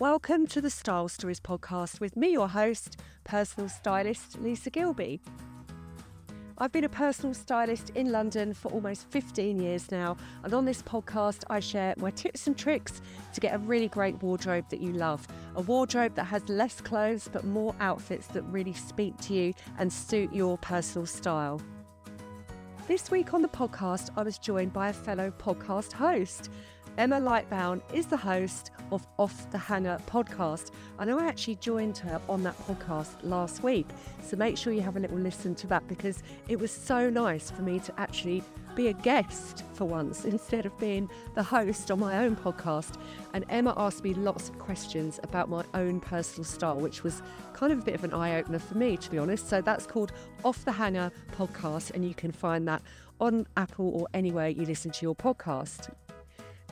Welcome to the Style Stories podcast with me, your host, personal stylist Lisa Gilby. I've been a personal stylist in London for almost 15 years now, and on this podcast, I share my tips and tricks to get a really great wardrobe that you love. A wardrobe that has less clothes but more outfits that really speak to you and suit your personal style. This week on the podcast, I was joined by a fellow podcast host. Emma Lightbown is the host of Off the Hanger podcast. I know I actually joined her on that podcast last week. So make sure you have a little listen to that because it was so nice for me to actually be a guest for once instead of being the host on my own podcast. And Emma asked me lots of questions about my own personal style, which was kind of a bit of an eye opener for me, to be honest. So that's called Off the Hanger podcast, and you can find that on Apple or anywhere you listen to your podcast.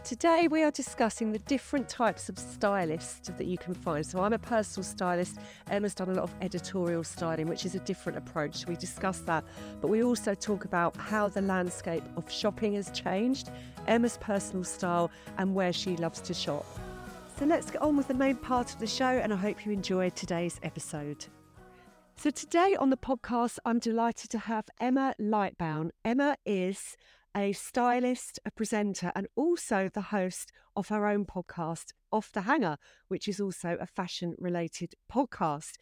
Today, we are discussing the different types of stylists that you can find. So, I'm a personal stylist. Emma's done a lot of editorial styling, which is a different approach. We discuss that, but we also talk about how the landscape of shopping has changed, Emma's personal style, and where she loves to shop. So, let's get on with the main part of the show, and I hope you enjoyed today's episode. So, today on the podcast, I'm delighted to have Emma Lightbown. Emma is a stylist, a presenter, and also the host of her own podcast, Off the Hanger, which is also a fashion related podcast.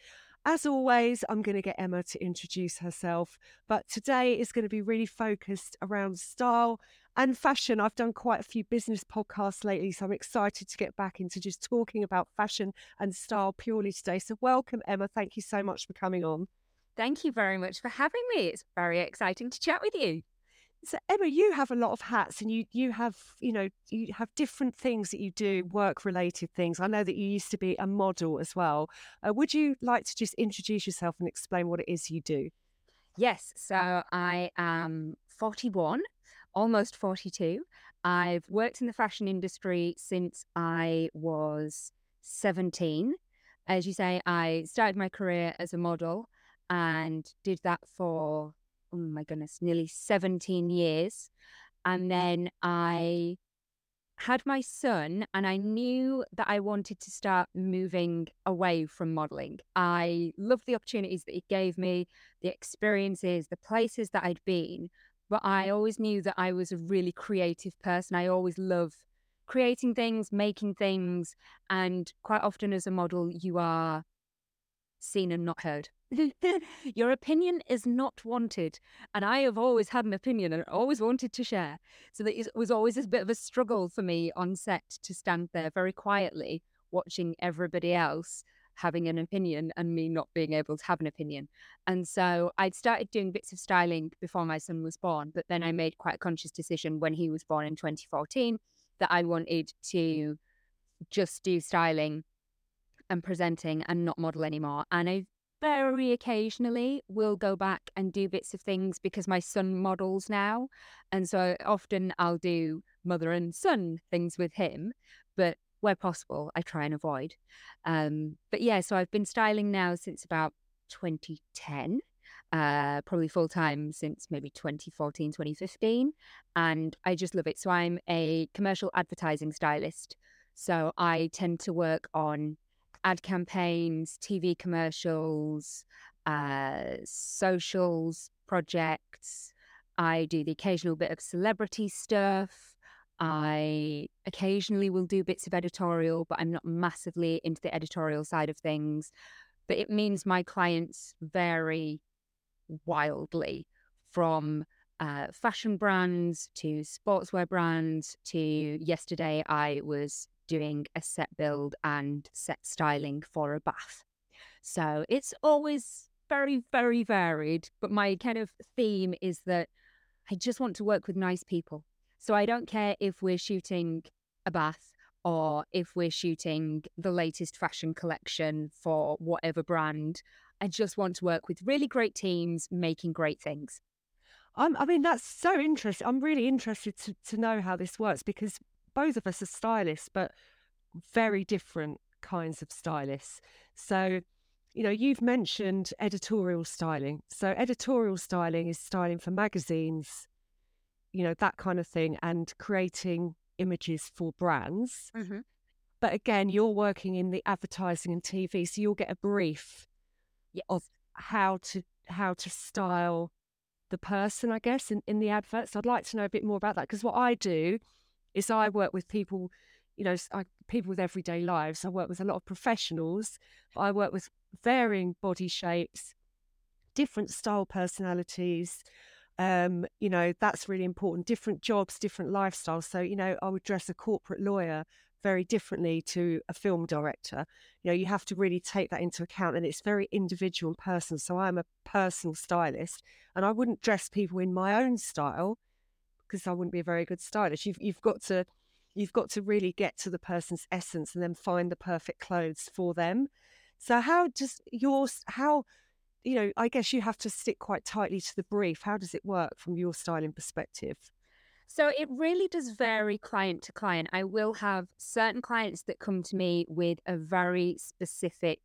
As always, I'm going to get Emma to introduce herself, but today is going to be really focused around style and fashion. I've done quite a few business podcasts lately, so I'm excited to get back into just talking about fashion and style purely today. So, welcome, Emma. Thank you so much for coming on. Thank you very much for having me. It's very exciting to chat with you. So Emma, you have a lot of hats, and you you have you know you have different things that you do, work related things. I know that you used to be a model as well. Uh, would you like to just introduce yourself and explain what it is you do? Yes, so I am 41, almost 42. I've worked in the fashion industry since I was 17. As you say, I started my career as a model and did that for oh my goodness, nearly 17 years. And mm-hmm. then I had my son, and I knew that I wanted to start moving away from modeling. I loved the opportunities that it gave me, the experiences, the places that I'd been. But I always knew that I was a really creative person. I always love creating things, making things. And quite often as a model, you are seen and not heard. Your opinion is not wanted. And I have always had an opinion and always wanted to share. So that it was always a bit of a struggle for me on set to stand there very quietly watching everybody else having an opinion and me not being able to have an opinion. And so I'd started doing bits of styling before my son was born, but then I made quite a conscious decision when he was born in 2014 that I wanted to just do styling and presenting and not model anymore. And I very occasionally will go back and do bits of things because my son models now. And so often I'll do mother and son things with him, but where possible, I try and avoid. Um, but yeah, so I've been styling now since about 2010. Uh, probably full time since maybe 2014, 2015. And I just love it. So I'm a commercial advertising stylist. So I tend to work on ad campaigns, TV commercials, uh, socials projects. I do the occasional bit of celebrity stuff. I occasionally will do bits of editorial, but I'm not massively into the editorial side of things. But it means my clients vary wildly from uh, fashion brands to sportswear brands to yesterday I was doing a set build and set styling for a bath. So it's always very, very varied. But my kind of theme is that I just want to work with nice people. So I don't care if we're shooting a bath or if we're shooting the latest fashion collection for whatever brand. I just want to work with really great teams making great things. I mean, that's so interesting. I'm really interested to, to know how this works because both of us are stylists, but very different kinds of stylists. So, you know, you've mentioned editorial styling. So, editorial styling is styling for magazines, you know, that kind of thing, and creating images for brands. Mm-hmm. But again, you're working in the advertising and TV, so you'll get a brief yes. of how to how to style the person, I guess, in, in the adverts. I'd like to know a bit more about that because what I do is I work with people, you know, I, people with everyday lives. I work with a lot of professionals. I work with varying body shapes, different style personalities. Um, you know, that's really important. Different jobs, different lifestyles. So, you know, I would dress a corporate lawyer very differently to a film director. You know, you have to really take that into account and it's very individual and personal. So I'm a personal stylist and I wouldn't dress people in my own style because I wouldn't be a very good stylist. You've you've got to you've got to really get to the person's essence and then find the perfect clothes for them. So how does yours how you know, I guess you have to stick quite tightly to the brief. How does it work from your styling perspective? So it really does vary client to client. I will have certain clients that come to me with a very specific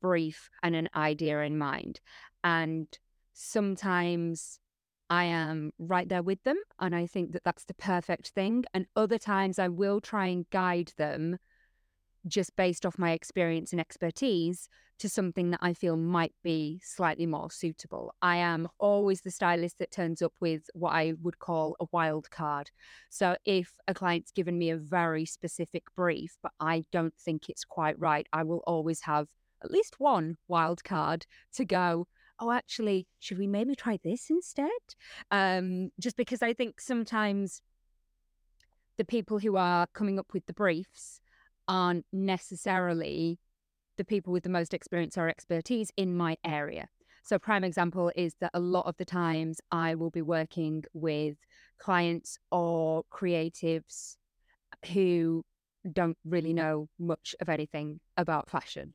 brief and an idea in mind. And sometimes I am right there with them and I think that that's the perfect thing. And other times I will try and guide them just based off my experience and expertise to something that I feel might be slightly more suitable. I am always the stylist that turns up with what I would call a wild card. So if a client's given me a very specific brief, but I don't think it's quite right, I will always have at least one wild card to go. Oh, actually, should we maybe try this instead? Um, just because I think sometimes the people who are coming up with the briefs aren't necessarily the people with the most experience or expertise in my area. So, prime example is that a lot of the times I will be working with clients or creatives who don't really know much of anything about fashion.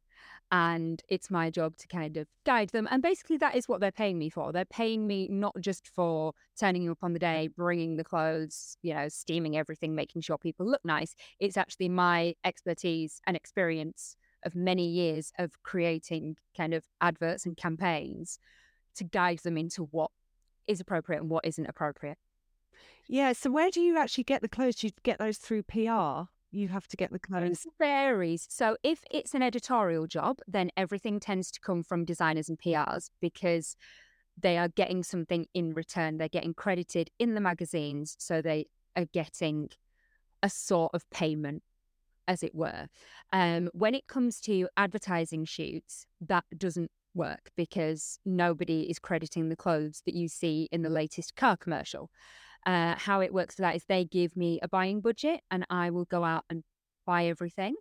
And it's my job to kind of guide them. And basically, that is what they're paying me for. They're paying me not just for turning up on the mm. day, bringing the clothes, you know, steaming everything, making sure people look nice. It's actually my expertise and experience of many years of creating kind of adverts and campaigns to guide them into what is appropriate and what isn't appropriate. Yeah. So where do you actually get the clothes? Do you get those through PR? You have to get the clothes. It varies. So if it's an editorial job, then everything tends to come from designers and PRs because they are getting something in return. They're getting credited in the magazines. So they are getting a sort of payment as it were. Um, when it comes to advertising shoots, that doesn't work because nobody is crediting the clothes that you see in the latest car commercial. Uh, how it works for that is they give me a buying budget and I will go out and buy everything.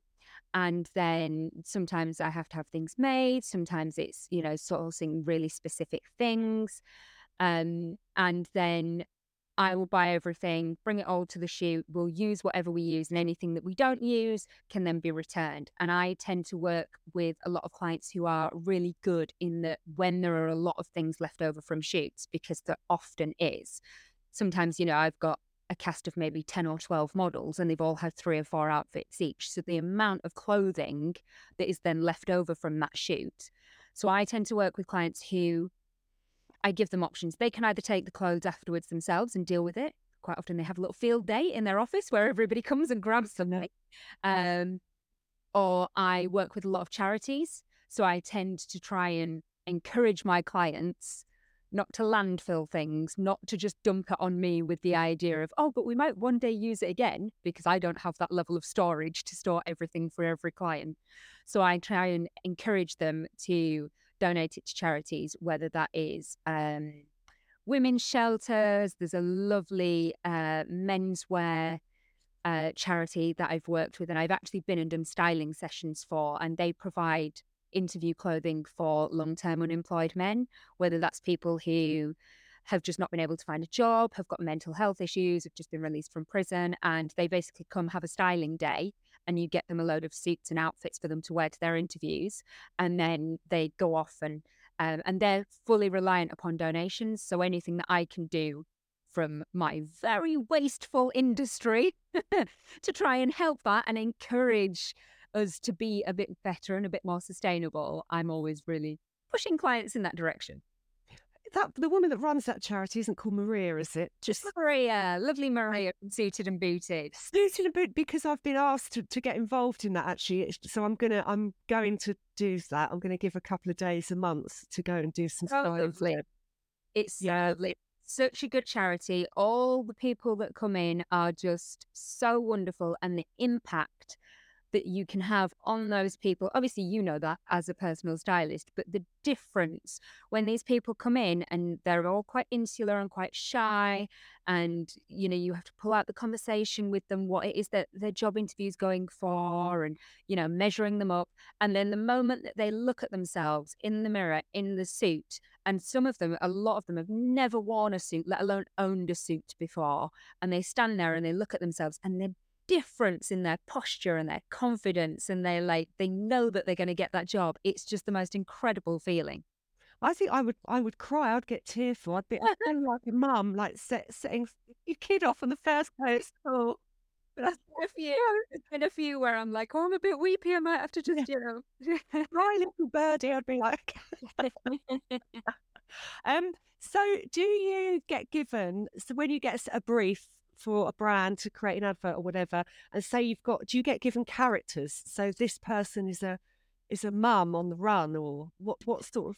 And then sometimes I have to have things made. Sometimes it's, you know, sourcing really specific things. Um, and then I will buy everything, bring it all to the shoot. We'll use whatever we use, and anything that we don't use can then be returned. And I tend to work with a lot of clients who are really good in that when there are a lot of things left over from shoots, because there often is. Sometimes, you know, I've got a cast of maybe 10 or 12 models and they've all had three or four outfits each. So the amount of clothing that is then left over from that shoot. So I tend to work with clients who I give them options. They can either take the clothes afterwards themselves and deal with it. Quite often they have a little field day in their office where everybody comes and grabs something. Um, or I work with a lot of charities. So I tend to try and encourage my clients not to landfill things, not to just dump it on me with the idea of, oh, but we might one day use it again because I don't have that level of storage to store everything for every client. So I try and encourage them to donate it to charities, whether that is um, women's shelters. There's a lovely uh, menswear uh, charity that I've worked with, and I've actually been and done styling sessions for, and they provide interview clothing for long term unemployed men, whether that's people who have just not been able to find a job, have got mental health issues, have just been released from prison, and they basically come have a styling day and you get them a load of suits and outfits for them to wear to their interviews, and then they go off and um, and they're fully reliant upon donations. So anything that I can do from my very wasteful industry to try and help that and encourage us to be a bit better and a bit more sustainable, I'm always really pushing clients in that direction. that the woman that runs that charity isn't called Maria, is it? Just Maria, lovely Maria, suited and booted. Suited and booted because I've been asked to, to get involved in that actually. So I'm gonna I'm going to do that. I'm gonna give a couple of days a month to go and do some oh, stuff. Lovely. It's yeah. lovely such a good charity. All the people that come in are just so wonderful, and the impact that you can have on those people. Obviously, you know that as a personal stylist, but the difference when these people come in and they're all quite insular and quite shy, and you know, you have to pull out the conversation with them, what it is that their job interview is going for, and you know, measuring them up. And then the moment that they look at themselves in the mirror in the suit, and some of them, a lot of them have never worn a suit, let alone owned a suit before, and they stand there and they look at themselves and they're difference in their posture and their confidence and they like they know that they're going to get that job it's just the most incredible feeling I think I would I would cry. I'd get tearful. I'd be I'd like a mum, like set, setting your kid off on the first day of school. But that's a few. Been a few where I'm like, oh, I'm a bit weepy. I might have to just, you know, my little birdie. I'd be like, um. So, do you get given? So, when you get a brief for a brand to create an advert or whatever, and say you've got, do you get given characters? So this person is a is a mum on the run, or what? What sort of?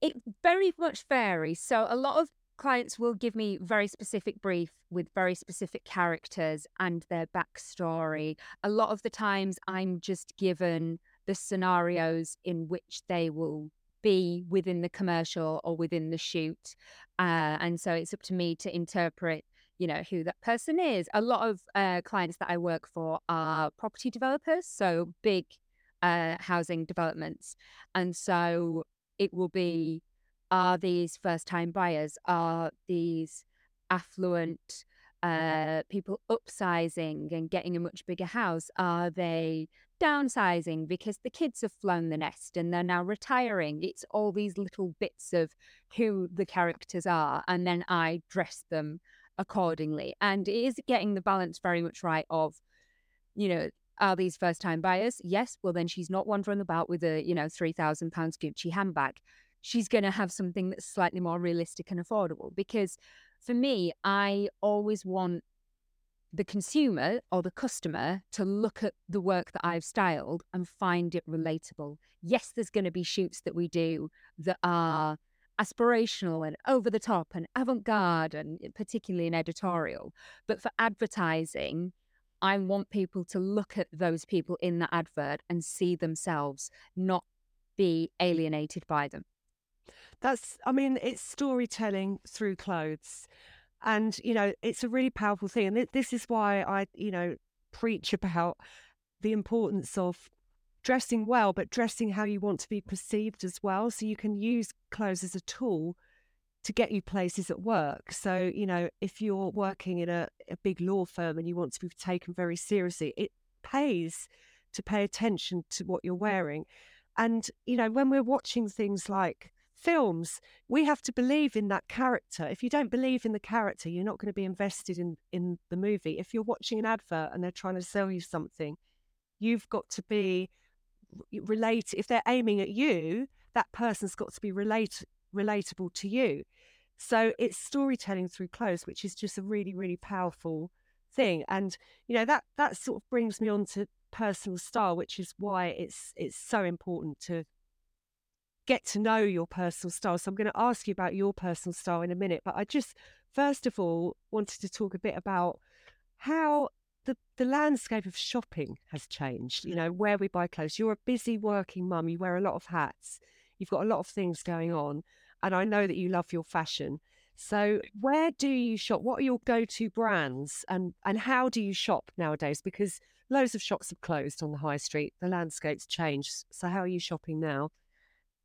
It very much varies. So a lot of clients will give me very specific brief with very specific characters and their backstory. A lot of the times, I'm just given the scenarios in which they will be within the commercial or within the shoot. Uh, and so it's up to me to interpret you know who that person is. A lot of uh, clients that i work for are property developers so big uh, housing developments. And so it will be are these first time buyers? Are these affluent uh, people upsizing and getting a much bigger house? Are they downsizing because the kids have flown the nest and they're now retiring? It's all these little bits of who the characters are and then i dress them accordingly. And it is getting the balance very much right of, you know, are these first time buyers? Yes. Well, then she's not wandering about with a, you know, £3,000 Gucci handbag. She's going to have something that's slightly more realistic and affordable. Because for me, I always want the consumer or the customer to look at the work that I've styled and find it relatable. Yes, there's going to be shoots that we do that are aspirational and over the top and avant garde, and eh, particularly in editorial. But for advertising, I want people to look at those people in the advert and see themselves, not be alienated by them. That's, I mean, it's storytelling through clothes. And, you know, it's a really powerful thing. And this is why I, you know, preach about the importance of dressing well, but dressing how you want to be perceived as well. So you can use clothes as a tool to get you places at work. So, you know, if you're working in a, a big law firm and you want to be taken very seriously, it pays to pay attention to what you're mm. wearing. And, you know, when we're watching things like films, we have to believe in that character. If you don't believe in the character, you're not going to be invested in, in the movie. If you're watching an advert and they're trying to sell you something, you've got to be relate if they're aiming at you that person's got to be relate relatable to you. So it's storytelling through clothes which is just a really really powerful thing. And you know that that sort of brings me on to personal style which is why it's it's so important to get to know your personal style. So i'm going to ask you about your personal style in a minute but i just first of all wanted to talk a bit about how the, the landscape of shopping has changed, you mm. know, where we buy clothes. You're a busy working mum, you wear a lot of hats, you've got a lot of things going on. And I know that you love your fashion. So where do you shop? What are your go-to brands and and how do you shop nowadays? Because loads of shops have closed on the high street. The landscape's changed. So how are you shopping now?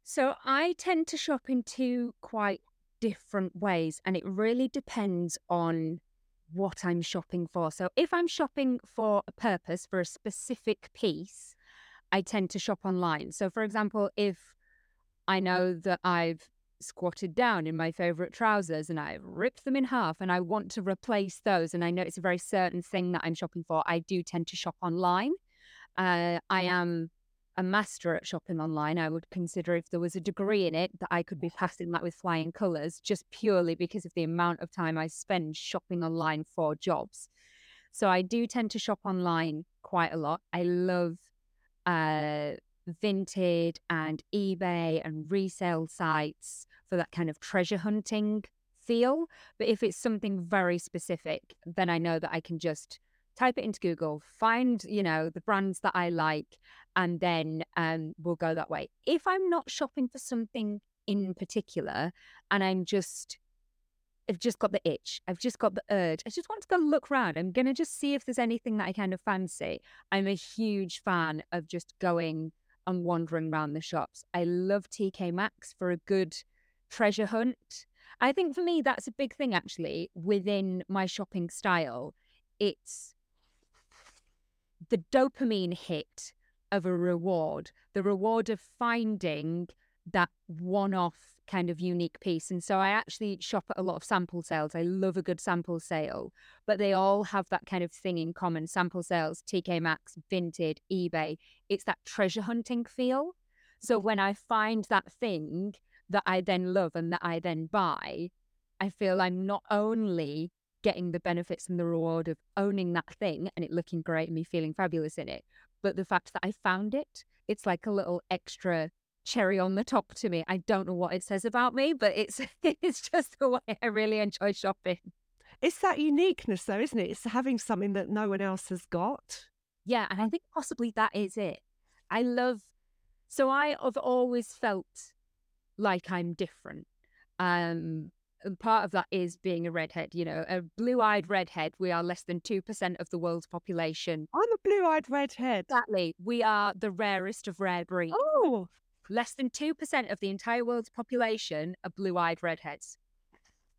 So I tend to shop in two quite different ways and it really depends on what I'm shopping for. So if I'm shopping for a purpose, for a specific piece, I tend to shop online. So, for example, if I know that I've squatted down in my favorite trousers and I've ripped them in half and I want to replace those, and I know it's a very certain thing that I'm shopping for, I do tend to shop online. Uh, I am a master at shopping online. I would consider if there was a degree in it that I could be passing that with flying colours, just purely because of the amount of time I spend shopping online for jobs. So I do tend to shop online quite a lot. I love uh, Vinted and eBay and resale sites for that kind of treasure hunting feel. But if it's something very specific, then I know that I can just type it into Google, find, you know, the brands that I like, and then um, we'll go that way. If I'm not shopping for something in particular and I'm just I've just got the itch. I've just got the urge. I just want to go look around. I'm going to just see if there's anything that I kind of fancy. I'm a huge fan of just going and wandering around the shops. I love TK Maxx for a good treasure hunt. I think for me, that's a big thing actually within my shopping style. It's the dopamine hit of a reward, the reward of finding that one off kind of unique piece. And so I actually shop at a lot of sample sales. I love a good sample sale, but they all have that kind of thing in common sample sales, TK Maxx, Vinted, eBay. It's that treasure hunting feel. So when I find that thing that I then love and that I then buy, I feel I'm not only getting the benefits and the reward of owning that thing and it looking great and me feeling fabulous in it, but the fact that I found it, it's like a little extra cherry on the top to me. I don't know what it says about me, but it's it's just the way I really enjoy shopping. It's that uniqueness though, isn't it? It's having something that no one else has got. Yeah, and I think possibly that is it. I love so I have always felt like I'm different. Um and part of that is being a redhead. You know, a blue-eyed redhead. We are less than two percent of the world's population. I'm a blue-eyed redhead. Exactly. We are the rarest of rare breeds. Oh, Less than 2% of the entire world's population are blue eyed redheads.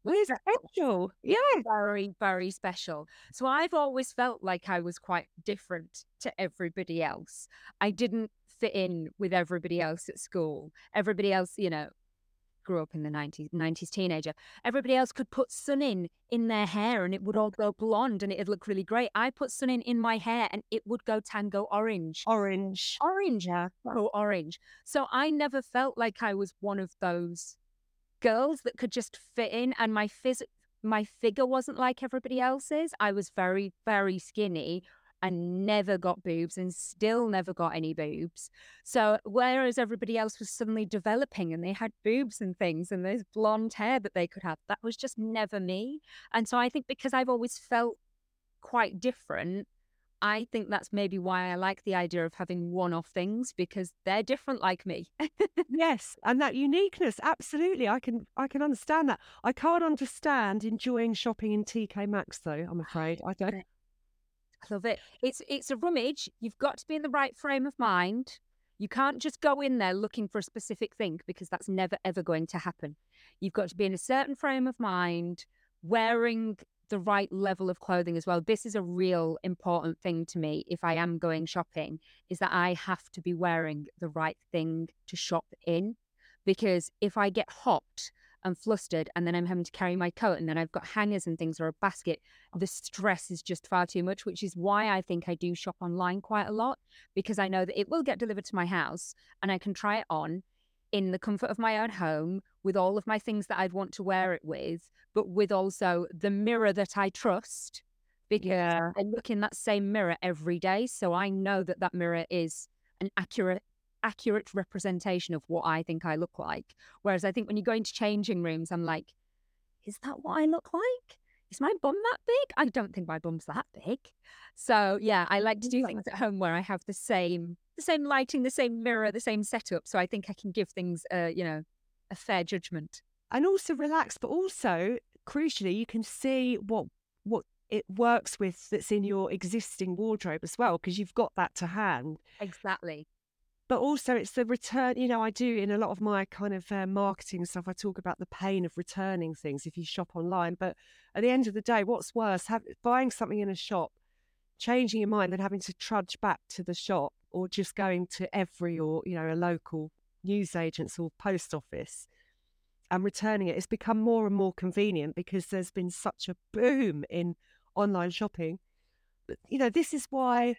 we're special. Yeah. Very, very special. So I've always felt like I was quite different to everybody else. I didn't fit in with everybody else at school. Everybody else, you know, grew up in the 90s 90s teenager everybody else could put sun in in their hair and it would all go blonde and it'd look really great. I put sun in in my hair and it would go tango orange. Orange. orange yeah oh orange. So i never felt like i was one of those girls that could just fit in and my phys- my figure wasn't like everybody else's. I was very very skinny and never got boobs and still never got any boobs. So whereas everybody else was suddenly developing and they had boobs and things and there's blonde hair that they could have, that was just never me. And so I think because I've always felt quite different, I think that's maybe why I like the idea of having one off things because they're different like me. Yes, and that uniqueness, absolutely. I can I can understand that. I can't understand enjoying shopping in TK Maxx though, I'm afraid. I don't I love it. It's it's a rummage. You've got to be in the right frame of mind. You can't just go in there looking for a specific thing because that's never ever going to happen. You've got to be in a certain frame of mind, wearing the right level of clothing as well. This is a real important thing to me if I am going shopping is that I have to be wearing the right thing to shop in because if I get hot and flustered and then I'm having to carry my coat and then I've got hangers and things or a basket. The stress is just far too much, which is why I think I do shop online quite a lot because I know that it will get delivered to my house and I can try it on in the comfort of my own home with all of my things that I'd want to wear it with, but with also the mirror that I trust because Yeah. I look in that same mirror every day. So I know that that mirror is an accurate accurate representation of what I think I look like. Whereas I think when you go into changing rooms, I'm like, is that what I look like? Is my bum that big? I don't think my bum's that big. So yeah, I like to do things at home where I have the same the same lighting, the same mirror, the same setup. So I think I can give things uh, you know, a fair judgment. and also relax, but also crucially, you can see what what it works with that's in your existing wardrobe as well, because you've got that to hand. Exactly. But also, it's the return. You know, I do in a lot of my kind of uh, marketing stuff. I talk about the pain of returning things if you shop online. But at the end of the day, what's worse, have, buying something in a shop, changing your mind, and having to trudge back to the shop, or just going to every or you know a local newsagents or post office and returning it. It's become more and more convenient because there's been such a boom in online shopping. But you know, this is why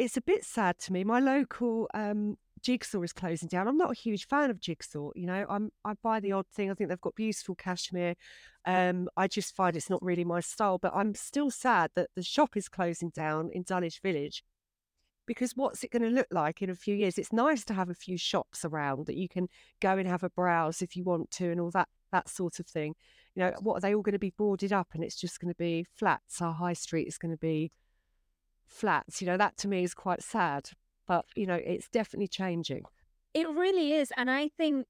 it's a bit sad to me. My local um, Jigsaw is closing down. I'm not a huge fan of Jigsaw. You know, I'm I buy the odd thing. I think they've got beautiful cashmere. Um, I just find it's not really my style. But I'm still sad that the shop is closing down in Dulwich Village because what's it going to look like in a few years? It's nice to have a few shops around that you can go and have a browse if you want to, and all that that sort of thing. You know, what are they all going to be boarded up, and it's just going to be flats? Our high street is going to be flats. You know, that to me is quite sad but you know, it's definitely changing. It really is. And I think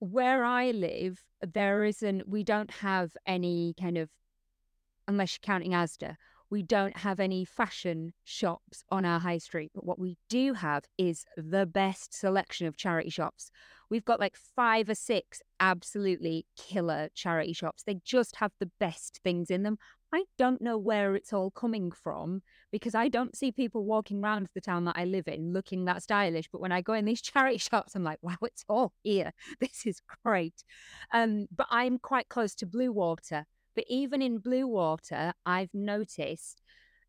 where I live, there isn't, we don't have any kind of, unless you're counting Asda, we don't have any fashion shops on our high street. But what we do have is the best selection of charity shops. We've got like five or six absolutely killer charity shops. They just have the best things in them. I don't know where it's all coming from because I don't see people walking around the town that I live in looking that stylish. But when I go in these charity shops, I'm like, wow, it's all here. This is great. Um, but I'm quite close to Bluewater. But even in Bluewater, I've noticed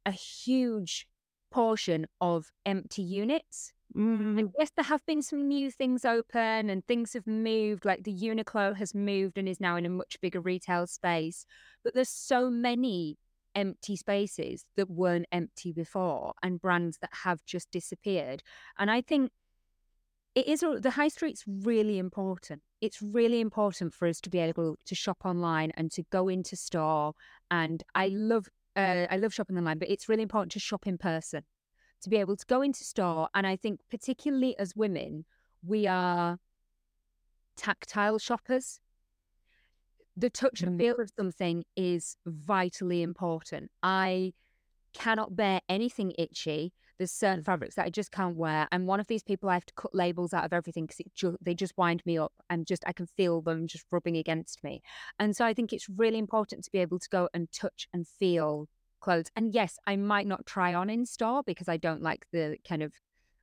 a huge portion of empty units. Mm-hmm. And yes, there have been some new things open and things have moved, like the Uniqlo has moved and is now in a much bigger retail space. But there's so many empty spaces that weren't empty before and brands that have just disappeared. And I think it is the high street's really important. It's really important for us to be able to shop online and to go into store. And I love uh, I love shopping online, but it's really important to shop in person to be able to go into store. And I think, particularly as women, we are tactile shoppers. The touch and mm. feel of something is vitally important. I cannot bear anything itchy. There's certain fabrics that I just can't wear. I'm one of these people I have to cut labels out of everything because ju- they just wind me up and just I can feel them just rubbing against me. And so I think it's really important to be able to go and touch and feel clothes. And yes, I might not try on in store because I don't like the kind of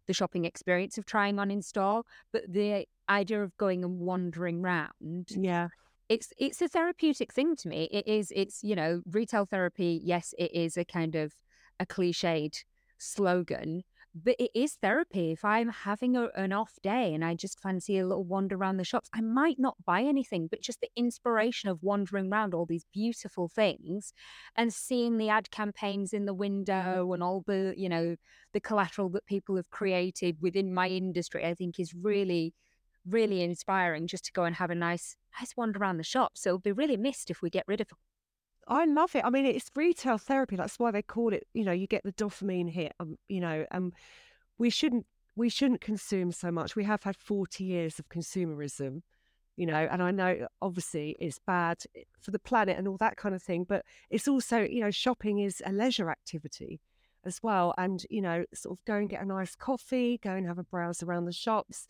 the shopping experience of trying on in store, but the idea of going and wandering round. Yeah. It's it's a therapeutic thing to me. It is it's, you know, retail therapy, yes, it is a kind of a cliched slogan, but it is therapy. If I'm having a, an off day and I just fancy a little wander around the shops, I might not buy anything, but just the inspiration of wandering around all these beautiful things and seeing the ad campaigns in the window and all the, you know, the collateral that people have created within my industry, I think is really, really inspiring just to go and have a nice, nice wander around the shops. So it'll be really missed if we get rid of I love it. I mean, it's retail therapy. That's why they call it. You know, you get the dopamine hit. Um, you know, and um, we shouldn't we shouldn't consume so much. We have had forty years of consumerism. You know, and I know obviously it's bad eh, for the planet and all that kind of thing, but it's also you know shopping is a leisure activity as well. And you know, sort of go and get a nice coffee, go and have a browse around the shops.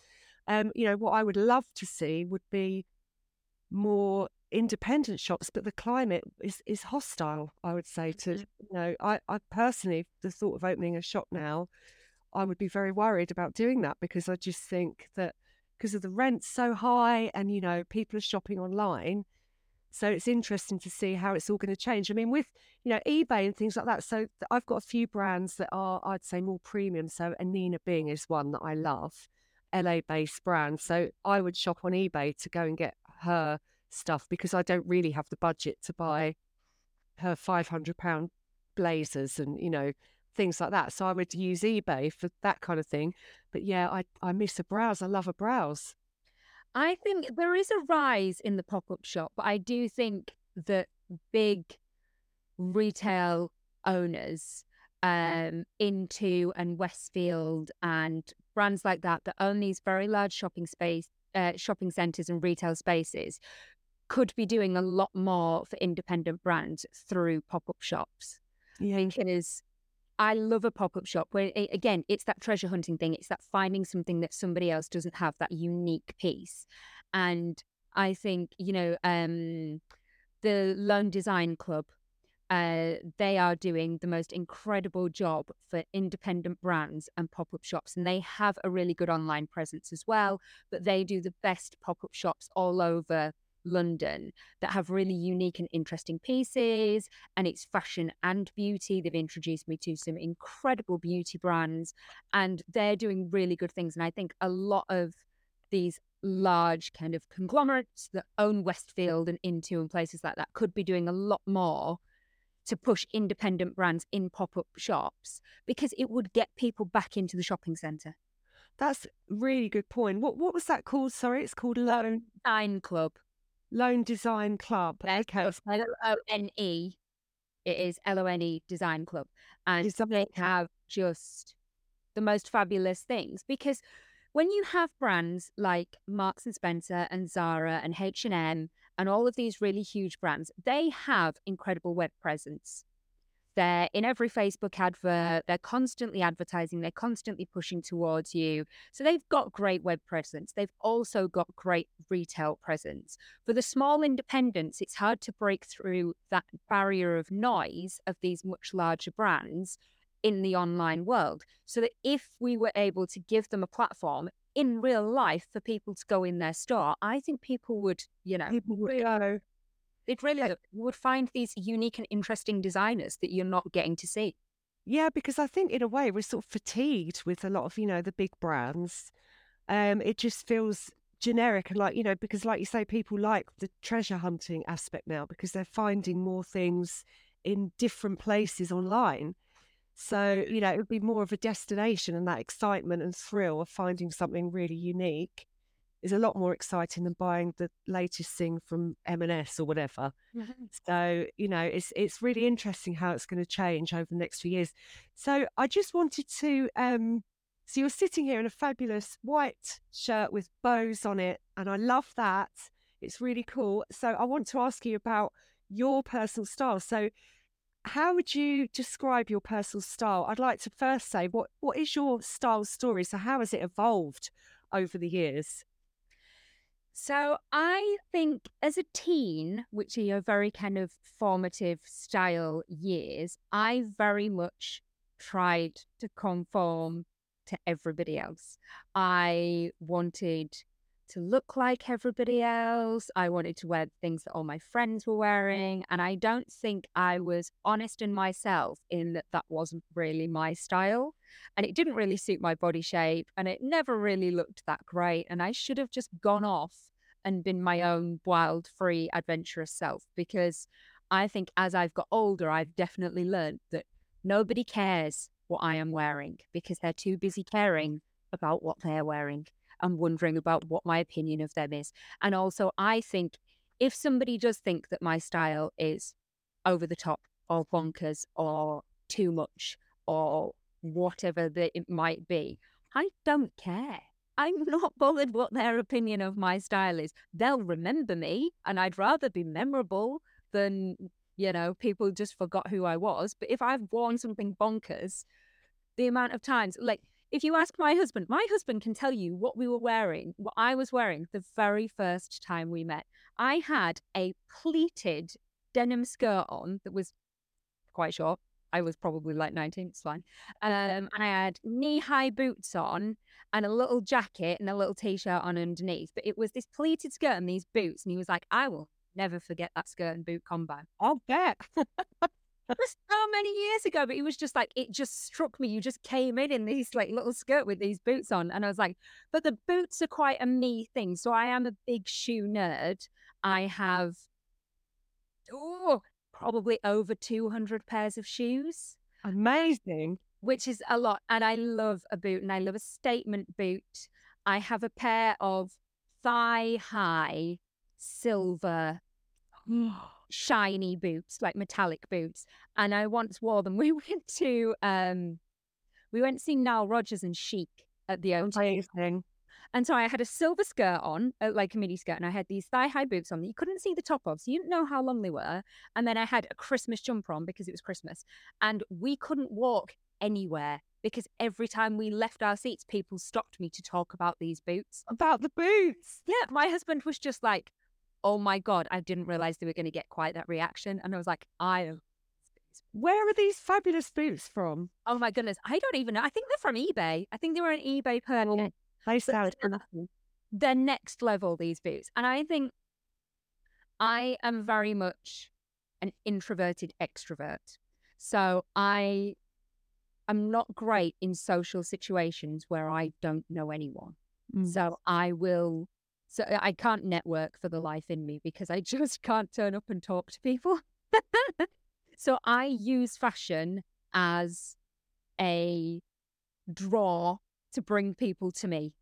Um, you know, what I would love to see would be more independent shops, but the climate is, is hostile, I would say, to, mm-hmm. you know, I, I personally, the thought of opening a shop now, I would be very worried about doing that because I just think that because of the rent so high and, you know, people are shopping online. So it's interesting to see how it's all going to change. I mean, with, you know, eBay and things like that. So I've got a few brands that are, I'd say, more premium. So Anine Bing is one that I love, LA based brand. So I would shop on eBay to go and get her stuff because I don't really have the budget to buy her £500 blazers and, you know, things like that. So I would use eBay for that kind of thing. But yeah, I, I miss a browse. I love a browse. I think there is a rise in the pop up shop, but I do think that big retail owners um, Intu and Westfield and brands like that that own these very large shopping space, uh, shopping centres and retail spaces could be doing a lot more for independent brands through pop up shops. Yeah. Because I love a pop up shop where, again, it's that treasure hunting thing. It's that finding something that somebody else doesn't have, that unique piece. And I think, you know, um, the Lone Design Club, uh, they are doing the most incredible job for independent brands and pop up shops. And they have a really good online presence as well. But they do the best pop up shops all over London that have really mm. unique and interesting pieces, and it's fashion and beauty. They've introduced me to some incredible beauty brands, and they're doing really good things. And I think a lot of these large kind of conglomerates that own Westfield and Intu and places like that could be doing a lot more to push independent brands in pop up shops because it would get people back into the shopping centre. That's really good point. What what was that called? Sorry, it's called Lone Design Club. Lone Design Club. Okay. L O N E. It is L O N E Design Club. And Design. they have just the most fabulous things because when you have brands like Marks and Spencer and Zara and H&M and all of these really huge brands, they have incredible web presence. They're in every Facebook mm. advert, they're constantly advertising, they're constantly pushing towards you. So they've got great web presence. They've also got great retail presence. For the small independents, it's hard to break through that barrier of noise of these much larger brands in the online world. So that if we were able to give them a platform in real life for people to go in their store, I think people would, you know, people would go. It really would find these unique and interesting designers that you're not getting to see. Yeah, because I think in a way we're sort of fatigued with a lot of, you know, the big brands. Um, it just feels generic and like, you know, because like you say, people like the treasure hunting aspect now because they're finding more things in different places online. So, you know, it would be more of a destination and that excitement and thrill of finding something really unique is a lot more exciting than buying the latest thing from M&S or whatever. Mm-hmm. So, you know, it's it's really interesting how it's going to change over the next few years. So, I just wanted to um so you're sitting here in a fabulous white shirt with bows on it and I love that. It's really cool. So, I want to ask you about your personal style. So, how would you describe your personal style? I'd like to first say what what is your style story? So how has it evolved over the years? So I think as a teen, which are your very kind of formative style years, I very much tried to conform to everybody else. I wanted to look like everybody else. I wanted to wear things that all my friends were wearing. And I don't think I was honest in myself in that that wasn't really my style. And it didn't really suit my body shape. And it never really looked that great. And I should have just gone off and been my own wild, free, adventurous self. Because I think as I've got older, I've definitely learned that nobody cares what I am wearing because they're too busy caring about what they're wearing and wondering about what my opinion of them is. And also, I think if somebody does think that my style is over the top or bonkers or too much or whatever that it might be, I don't care. I'm not bothered what their opinion of my style is. They'll remember me, and I'd rather be memorable than, you know, people just forgot who I was. But if I've worn something bonkers, the amount of times, like, if you ask my husband, my husband can tell you what we were wearing, what I was wearing the very first time we met. I had a pleated denim skirt on that was quite short. I was probably like 19, it's fine. Um, and I had knee high boots on and a little jacket and a little t shirt on underneath. But it was this pleated skirt and these boots. And he was like, I will never forget that skirt and boot combo. I'll bet. was so many years ago, but it was just like it just struck me. You just came in in these like little skirt with these boots on, and I was like, but the boots are quite a me thing. So I am a big shoe nerd. I have oh probably over two hundred pairs of shoes. Amazing. Which is a lot, and I love a boot, and I love a statement boot. I have a pair of thigh high silver oh. Shiny boots, like metallic boots. And I once wore them. We went to um we went to see Nile Rodgers and Chic at the O2. And so I had a silver skirt on, uh, like a mini skirt, and I had these thigh high boots on that you couldn't see the top of, so you didn't know how long they were. And then I had a Christmas jumper on because it was Christmas. And we couldn't walk anywhere because every time we left our seats, people stopped me to talk about these boots. About the boots? Yeah. My husband was just like, oh my God, I didn't realize they were going to get quite that reaction. And I was like, I where are these fabulous boots from? Oh my goodness. I don't even know. I think they're from eBay. I think they were an eBay purchase. They sound nothing. They're next level, these boots. And I think I am very much an introverted extrovert. So I am not great in social situations where I don't know anyone. Mm. So I will so uh, I can't network for the mm. life in me because I just can't turn up and talk to people. so I use fashion as a draw to bring people to me.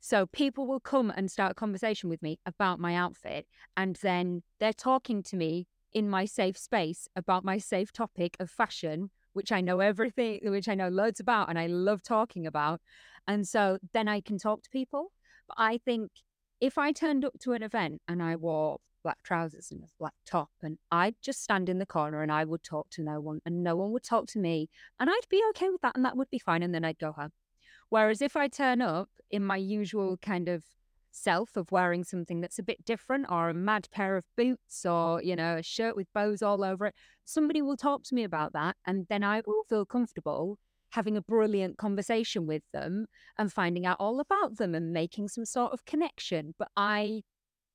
So people will come and start a conversation with me about my outfit, and then they're talking to me in my safe space about my safe topic of fashion, which I know everything, which I know loads about and I love talking about. And so then I can talk to people. But I think if I turned up to an event and I wore black trousers and a black top and I'd just stand in the corner and I would talk to no one and no one would talk to me and I'd be okay with that and that would be fine and then I'd go home. Whereas if I turn up in my usual kind of self of wearing something that's a bit different or a mad pair of boots or, you know, a shirt with bows all over it, somebody will talk to me about that. And then I will feel comfortable having a brilliant conversation with them and finding out all about them and making some sort of connection. But I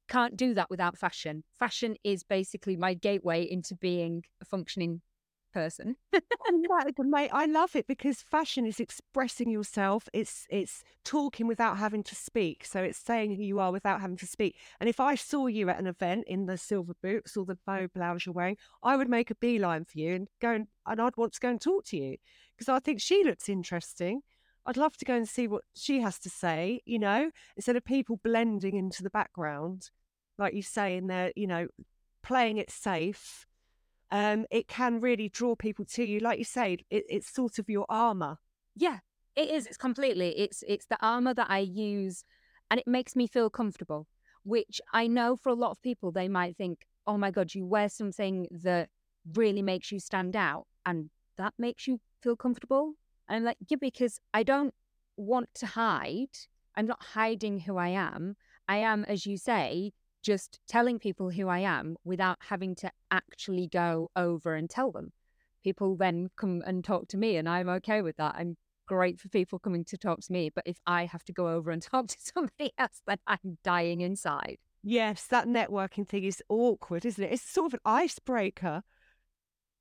can't do that without fashion. Fashion is basically my gateway into being a functioning person. Oh mate, I love it because fashion is expressing yourself. It's it's talking without having to speak. So it's saying who you are without having to speak. And if I saw you at an event in the silver boots or the bow blouse you're wearing, I would make a beeline for you and go and, and I'd want to go and talk to you because I think she looks interesting. I'd love to go and see what she has to say, you know, instead of people blending into the background, like you say, in there, you know, playing it safe um, it can really draw people to you. Like you say, it, it's sort of your armor. Yeah, it is. It's completely. It's it's the armor that I use, and it makes me feel comfortable. Which I know for a lot of people, they might think, "Oh my god, you wear something that really makes you stand out, and that makes you feel comfortable." And I'm like, yeah, because I don't want to hide. I'm not hiding who I am. I am, as you say, just telling people who I am without having to actually go over and tell them. People then come and talk to me, and I'm okay with that. I'm great for people coming to talk to me. But if I have to go over and talk to somebody else, then I'm dying inside. Yes, that networking thing is awkward, isn't it? It's sort of an icebreaker.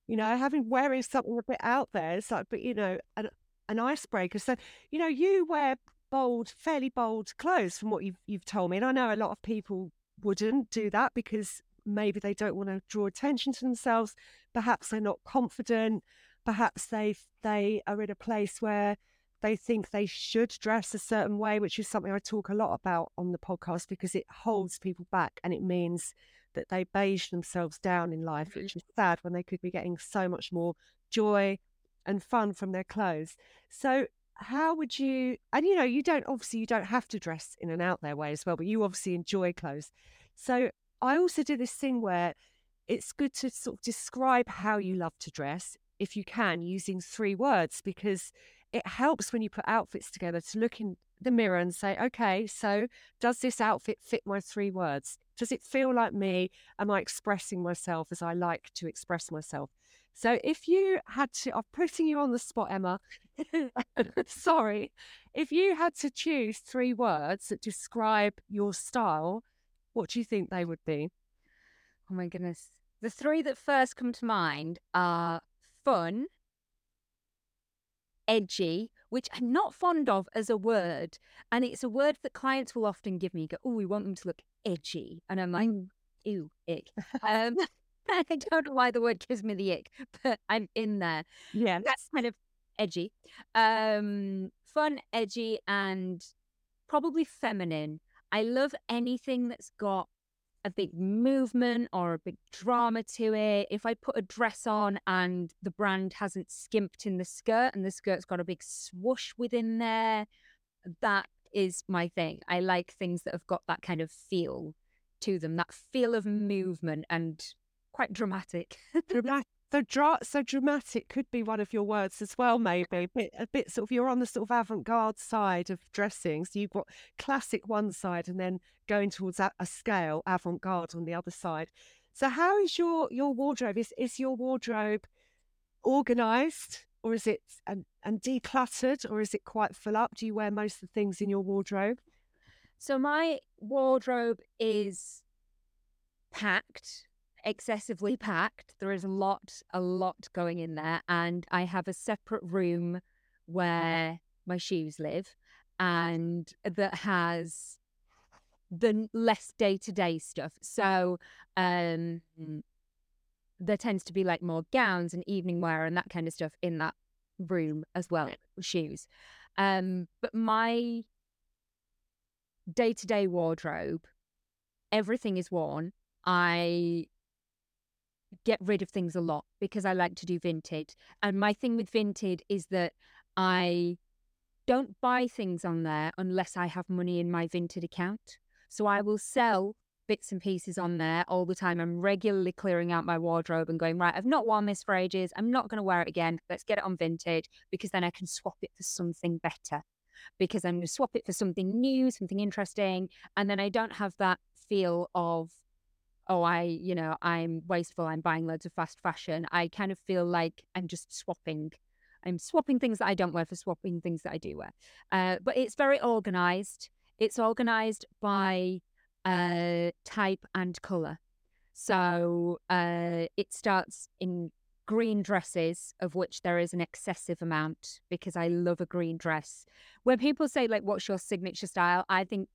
You know, having wearing something a bit out there, it's like, but you know, an, an icebreaker. So, you know, you wear bold, fairly bold clothes from what you've you've told me, and I know a lot of people wouldn't do that because maybe they don't want to draw attention to themselves. Perhaps they're not confident. Perhaps they they are in a place where they think they should dress a certain way, which is something I talk a lot about on the podcast because it holds people back and it means that they beige themselves down in life, which mm-hmm. is sad when they could be getting so much more joy and fun from their clothes. So how would you and you know you don't obviously you don't have to dress in an out there way as well but you obviously enjoy clothes so i also do this thing where it's good to sort of describe how you love to dress if you can using three words because it helps when you put outfits together to look in the mirror and say okay so does this outfit fit my three words does it feel like me am i expressing myself as i like to express myself so if you had to, I'm putting you on the spot, Emma. Sorry. If you had to choose three words that describe your style, what do you think they would be? Oh my goodness. The three that first come to mind are fun, edgy, which I'm not fond of as a word. And it's a word that clients will often give me, go, oh, we want them to look edgy. And I'm like, mm. ew, ick. Um, I don't know why the word gives me the ick, but I'm in there. Yeah. That's kind of edgy. Um, fun, edgy, and probably feminine. I love anything that's got a big movement or a big drama to it. If I put a dress on and the brand hasn't skimped in the skirt and the skirt's got a big swoosh within there, that is my thing. I like things that have got that kind of feel to them, that feel of movement and quite dramatic. dramatic. So, dra- so dramatic could be one of your words as well, maybe. A bit, a bit sort of, you're on the sort of avant garde side of dressing. So you've got classic one side and then going towards a, a scale, avant garde on the other side. So, how is your, your wardrobe? Is, is your wardrobe organized or is it and, and decluttered or is it quite full up? Do you wear most of the things in your wardrobe? So, my wardrobe is packed, excessively packed. There is a lot, a lot going in there. And I have a separate room where my shoes live and that has the less day to day stuff. So um, there tends to be like more gowns and evening wear and that kind of stuff in that room as well, shoes. Um, but my day to day wardrobe, everything is worn. I get rid of things a lot because I like to do Vinted. And my thing with Vinted is that I don't buy things on there unless I have money in my Vinted account. So I will sell bits and pieces on there all the time. I'm regularly clearing out my wardrobe and going, right, I've not worn this for ages. I'm not going to wear it again. Let's get it on Vinted because then I can swap it for something better. Because I'm going to swap it for something new, something interesting. And then I don't have that feel of, oh, I, you know, I'm wasteful. I'm buying loads of fast fashion. I kind of feel like I'm just swapping. I'm swapping things that I don't wear for swapping things that I do wear. Uh, but it's very organized. It's organized by uh, type and color. So uh, it starts in green dresses, of which there is an excessive amount because I love a green dress. When people say, like, what's your signature style? I think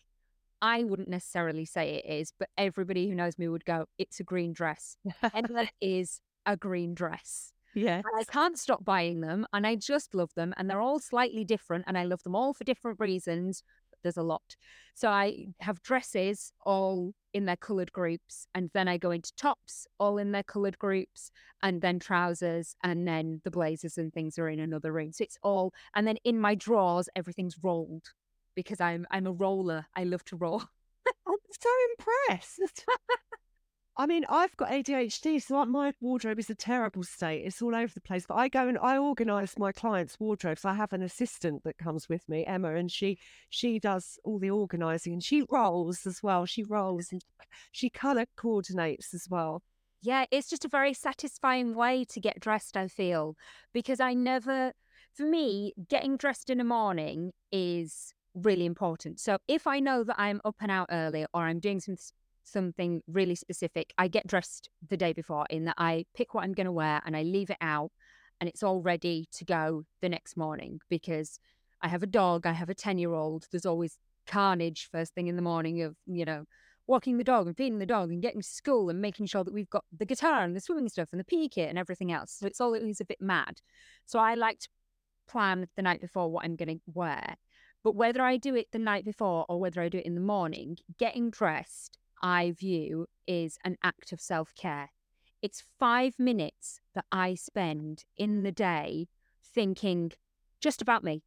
I wouldn't necessarily say it is, but everybody who knows me would go, it's a green dress. and that is a green dress. Yeah. I can't stop buying them and I just love them. And they're all slightly different and I love them all for different reasons there's a lot. So I have dresses all in their coloured groups, and then I go into tops all in their coloured groups, and then trousers, and then the blazers and things are in another room. So it's all, and then in my drawers, everything's rolled because I'm I'm a roller. I love to roll. I'm so impressed. I mean, I've got ADHD, so my wardrobe is a terrible state. It's all over the place. But I go and I organise my clients' wardrobes. I have an assistant that comes with me, Emma, and she she does all the organising and she rolls as well. She rolls and she colour coordinates as well. Yeah, it's just a very satisfying way to get dressed. I feel because I never, for me, getting dressed in the morning is really important. So if I know that I'm up and out early or I'm doing some something really specific. I get dressed the day before in that I pick what I'm going to wear and I leave it out and it's all ready to go the next morning because I have a dog, I have a 10 year old. There's always carnage first thing in the morning of, you know, walking the dog and feeding the dog and getting to school and making sure that we've got the guitar and the swimming stuff and the PE kit and everything else. So it's always a bit mad. So I like to plan the night before what I'm going to wear. But whether I do it the night before or whether I do it in the morning, getting dressed I view is an act of self care. It's five minutes that I spend in the day thinking just about me.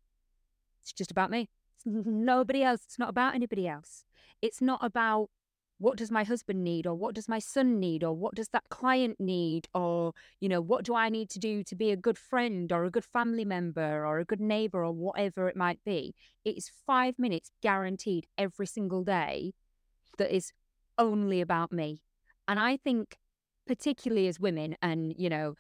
It's just about me. It's nobody else. It's not about anybody else. It's not about what does my husband need or what does my son need or what does that client need or you know what do i need to do to be a good friend or a good family member or a good neighbor or whatever it might be it is 5 minutes guaranteed every single day that is only about me. And I think, particularly as women, and, you know,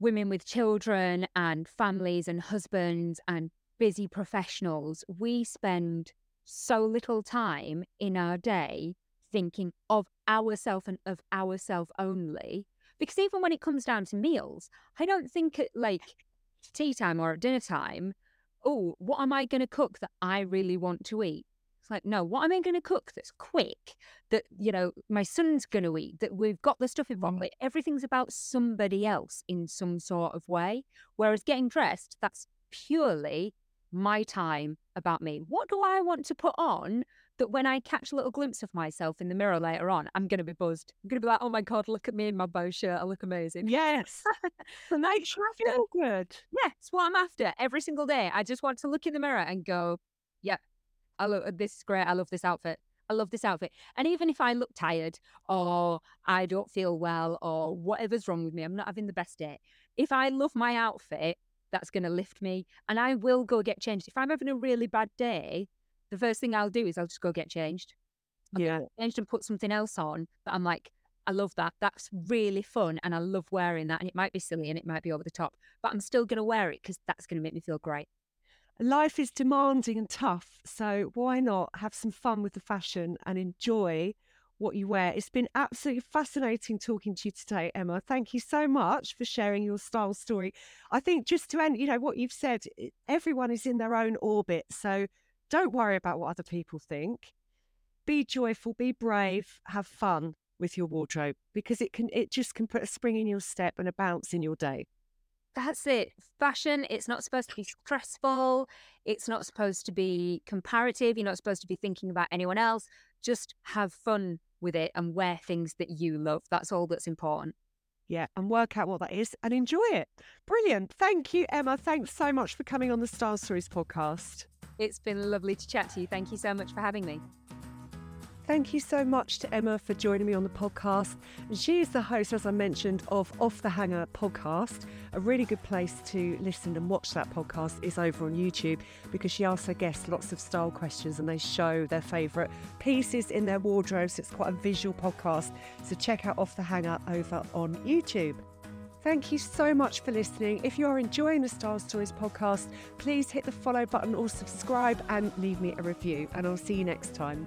women with children and families and husbands and busy professionals, we spend so little time in our day thinking of ourselves and of ourselves only. Because even when it comes down to meals, I don't think at like tea time or at dinner time, oh, what am I going to cook that I really want to eat? It's like, no, what am I going to cook that's quick, that, you know, my son's going to eat, that we've got the stuff involved. Mm. Like, everything's about somebody else in some sort of way. Whereas getting dressed, that's purely my time about me. What do I want to put on that when I catch a little glimpse of myself in the mirror later on, I'm going to be buzzed. I'm going to be like, oh my God, look at me in my bow shirt. I look amazing. Yes. sure I feel good. Yeah, it's what I'm after every single day. I just want to look in the mirror and go, yeah, I love this is great. I love this outfit. I love this outfit. And even if I look tired or I don't feel well or whatever's wrong with me, I'm not having the best day. If I love my outfit, that's going to lift me and I will go get changed. If I'm having a really bad day, the first thing I'll do is I'll just go get changed. I'll yeah. changed and put something else on that I'm like, I love that. That's really fun and I love wearing that. And it might be silly and it might be over the top, but I'm still going to wear it because that's going to make me feel great life is demanding and tough. So why not have some fun with the fashion and enjoy what you wear. It's been absolutely fascinating talking to you today, Emma. Thank you so much for sharing your style story. I think just to end, you know, what you've said, everyone is in their own orbit. So don't worry about what other people think. Be joyful, be brave, have fun with your wardrobe because it can it just can put a spring in your step and a bounce in your day. That's it. Fashion, it's not supposed to be stressful. It's not supposed to be comparative. You're not supposed to be thinking about anyone else. Just have fun with it and wear things that you love. That's all that's important. Yeah, and work out what that is and enjoy it. Brilliant. Thank you, Emma. Thanks so much for coming on the Style Stories podcast. It's been lovely to chat to you. Thank you so much for having me. Thank you so much to Emma for joining me on the podcast. She is the host, as I mentioned, of Off the Hanger podcast. A really good place to listen and watch that podcast is over on YouTube because she asks her guests lots of style questions and they show their favourite pieces in their wardrobes. It's quite a visual podcast. So check out Off the Hanger over on YouTube. Thank you so much for listening. If you are enjoying the Style Stories podcast, please hit the follow button or subscribe and leave me a review. And I'll see you next time.